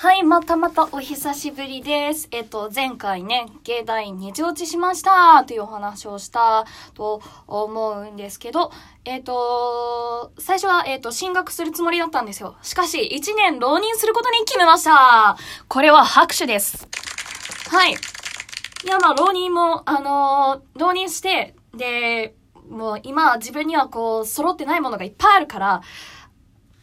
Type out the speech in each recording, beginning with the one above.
はい、またまたお久しぶりです。えっと、前回ね、芸大に落ちしましたというお話をしたと思うんですけど、えっと、最初は、えっと、進学するつもりだったんですよ。しかし、1年浪人することに決めました。これは拍手です。はい。いや、まあ、浪人も、あのー浪人して、で、もう今自分にはこう、揃ってないものがいっぱいあるから、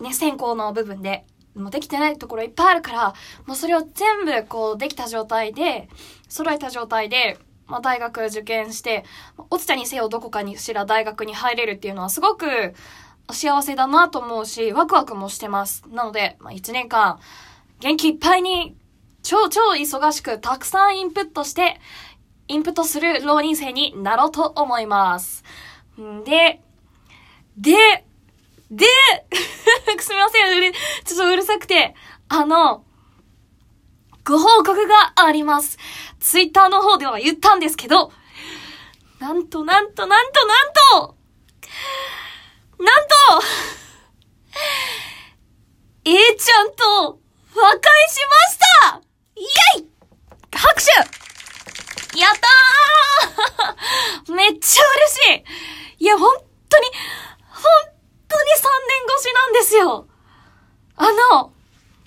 ね、専攻の部分で、もうできてないところいっぱいあるから、もうそれを全部こうできた状態で、揃えた状態で、まあ大学受験して、落ちたにせよどこかにしら大学に入れるっていうのはすごく幸せだなと思うし、ワクワクもしてます。なので、まあ一年間、元気いっぱいに、超超忙しくたくさんインプットして、インプットする浪人生になろうと思います。んで、で、で、すみません、ちょっとうるさくて、あの、ご報告があります。ツイッターの方では言ったんですけど、なんとなんとなんとなんと、なんと、A ちゃんと和解しました。イェイ。拍手。やったー。めっちゃ嬉しい。いや、本当に、本当に3年越しなんですよあの、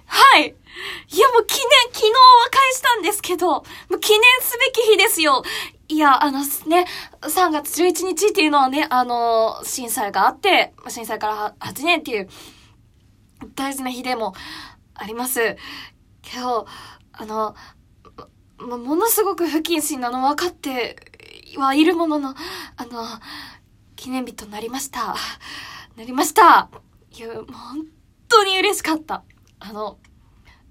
はい。いや、もう記念、昨日和解したんですけど、もう記念すべき日ですよ。いや、あのね、3月11日っていうのはね、あの、震災があって、震災から8年っていう大事な日でもあります。けど、あの、もものすごく不謹慎なの分かってはいるものの、あの、記念日となりました。なりました。いや、もう本当に嬉しかった。あの、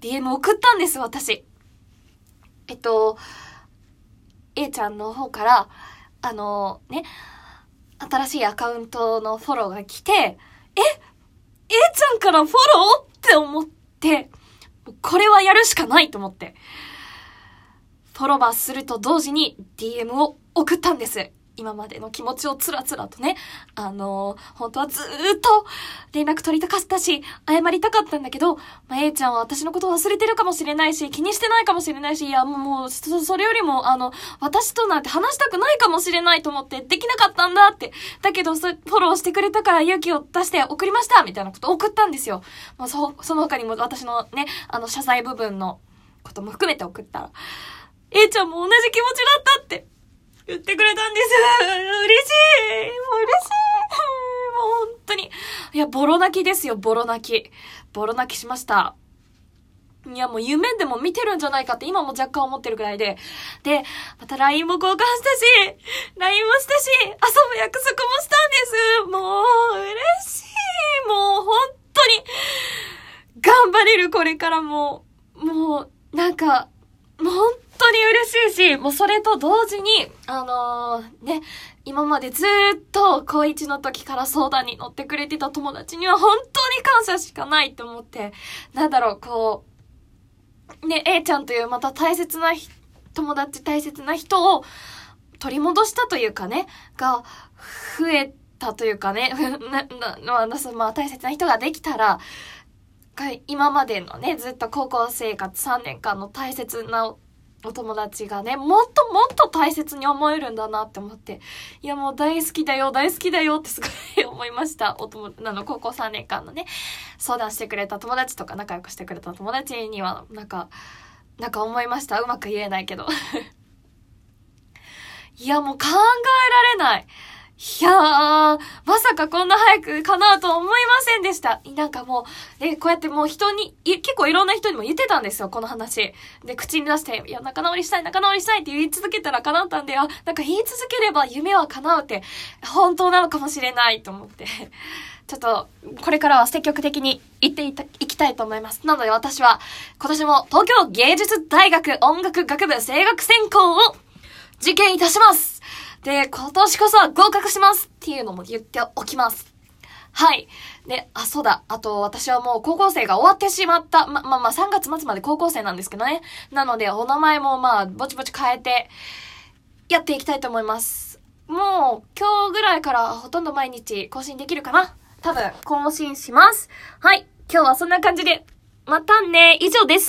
DM 送ったんです、私。えっと、A ちゃんの方から、あの、ね、新しいアカウントのフォローが来て、え ?A ちゃんからフォローって思って、これはやるしかないと思って。フォロバーすると同時に DM を送ったんです。今までの気持ちをつらつらとね。あのー本当はずーっと連絡取りたかったし、謝りたかったんだけど、まあ、A ちゃんは私のことを忘れてるかもしれないし、気にしてないかもしれないし、いや、もう、そそれよりも、あの、私となんて話したくないかもしれないと思って、できなかったんだって。だけど、そフォローしてくれたから勇気を出して送りましたみたいなことを送ったんですよ。まあ、そ、その他にも私のね、あの、謝罪部分のことも含めて送ったら、A ちゃんも同じ気持ちだった言ってくれたんです。嬉しいもう嬉しいもう本当に。いや、ボロ泣きですよ、ボロ泣き。ボロ泣きしました。いや、もう夢でも見てるんじゃないかって今も若干思ってるくらいで。で、また LINE も交換したし、LINE もしたし、遊ぶ約束もしたんです。もう、嬉しい。もう、本当に、頑張れる、これからも。もう、なんか、もう本当に嬉しいし、もうそれと同時に、あのーね、今までずっと高一の時から相談に乗ってくれてた友達には本当に感謝しかないと思って、なんだろう、こう、ね、A ちゃんというまた大切な友達、大切な人を取り戻したというかね、が増えたというかね、な、な、な、まあ大切な人ができたら、今までのね、ずっと高校生活3年間の大切なお友達がね、もっともっと大切に思えるんだなって思って、いやもう大好きだよ、大好きだよってすごい 思いました。お友、あの、高校3年間のね、相談してくれた友達とか仲良くしてくれた友達には、なんか、なんか思いました。うまく言えないけど。いやもう考えられない。いやー、まさかこんな早く叶うと思いませんでした。なんかもう、ね、こうやってもう人に、い結構いろんな人にも言ってたんですよ、この話。で、口に出して、いや、仲直りしたい、仲直りしたいって言い続けたら叶ったんで、あ、なんか言い続ければ夢は叶うって、本当なのかもしれないと思って。ちょっと、これからは積極的に行っていた、行きたいと思います。なので私は、今年も東京芸術大学音楽学部声楽専攻を受験いたしますで、今年こそは合格しますっていうのも言っておきます。はい。で、あ、そうだ。あと、私はもう高校生が終わってしまった。ま、ままあ、3月末まで高校生なんですけどね。なので、お名前もまあ、ぼちぼち変えて、やっていきたいと思います。もう、今日ぐらいからほとんど毎日更新できるかな多分、更新します。はい。今日はそんな感じで、またね。以上です。